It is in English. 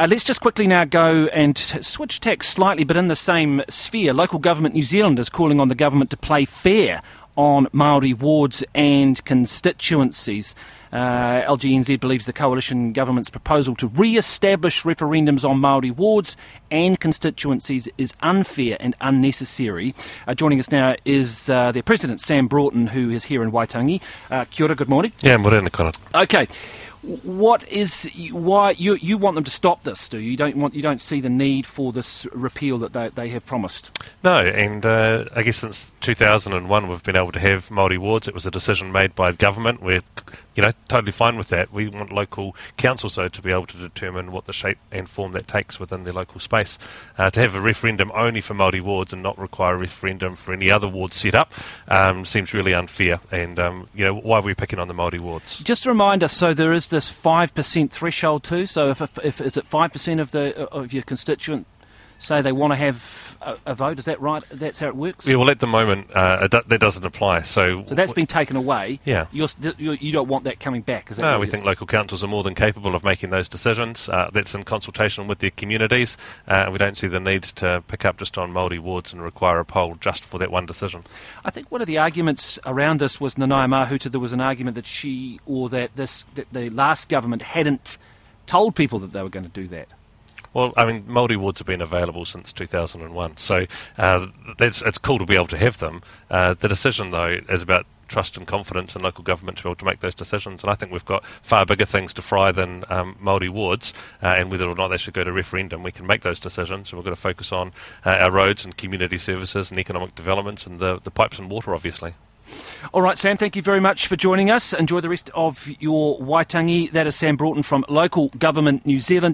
Uh, let's just quickly now go and switch tack slightly, but in the same sphere. Local government New Zealand is calling on the government to play fair on Maori wards and constituencies. Uh, LGNZ believes the coalition government's proposal to re-establish referendums on Maori wards and constituencies is unfair and unnecessary. Uh, joining us now is uh, their president Sam Broughton, who is here in Waitangi. Uh, kia ora, good morning. Yeah, morena, Corin. Okay. What is why you you want them to stop this? Do you? you don't want you don't see the need for this repeal that they, they have promised? No, and uh, I guess since 2001 we've been able to have Maori wards. It was a decision made by government. We're you know totally fine with that. We want local councils though to be able to determine what the shape and form that takes within their local space. Uh, to have a referendum only for Maori wards and not require a referendum for any other wards set up um, seems really unfair. And um, you know why are we picking on the Maori wards? Just a reminder. So there is this five percent threshold too. So if, if, if is it five percent of the of your constituent say they want to have a, a, vote, is that right? That's how it works. Yeah. Well, at the moment uh, do, that doesn't apply. So so that's been taken away. Yeah. You're, you're, you do not want that coming back. Is that no, we think local councils are more than capable of making those decisions. Uh, that's in consultation with their communities. Uh, we don't see the need to pick up just on Maori wards and require a poll just for that one decision. I think one of the arguments around this was Nanaia Mahuta. There was an argument that she or that this that the last government hadn't told people that they were going to do that. Well, I mean, Māori wards have been available since 2001, so uh, it's, it's cool to be able to have them. Uh, the decision, though, is about trust and confidence in local government to be able to make those decisions. And I think we've got far bigger things to fry than um, Māori wards uh, and whether or not they should go to referendum. We can make those decisions, and we've got to focus on uh, our roads and community services and economic developments and the, the pipes and water, obviously. All right, Sam, thank you very much for joining us. Enjoy the rest of your Waitangi. That is Sam Broughton from Local Government New Zealand.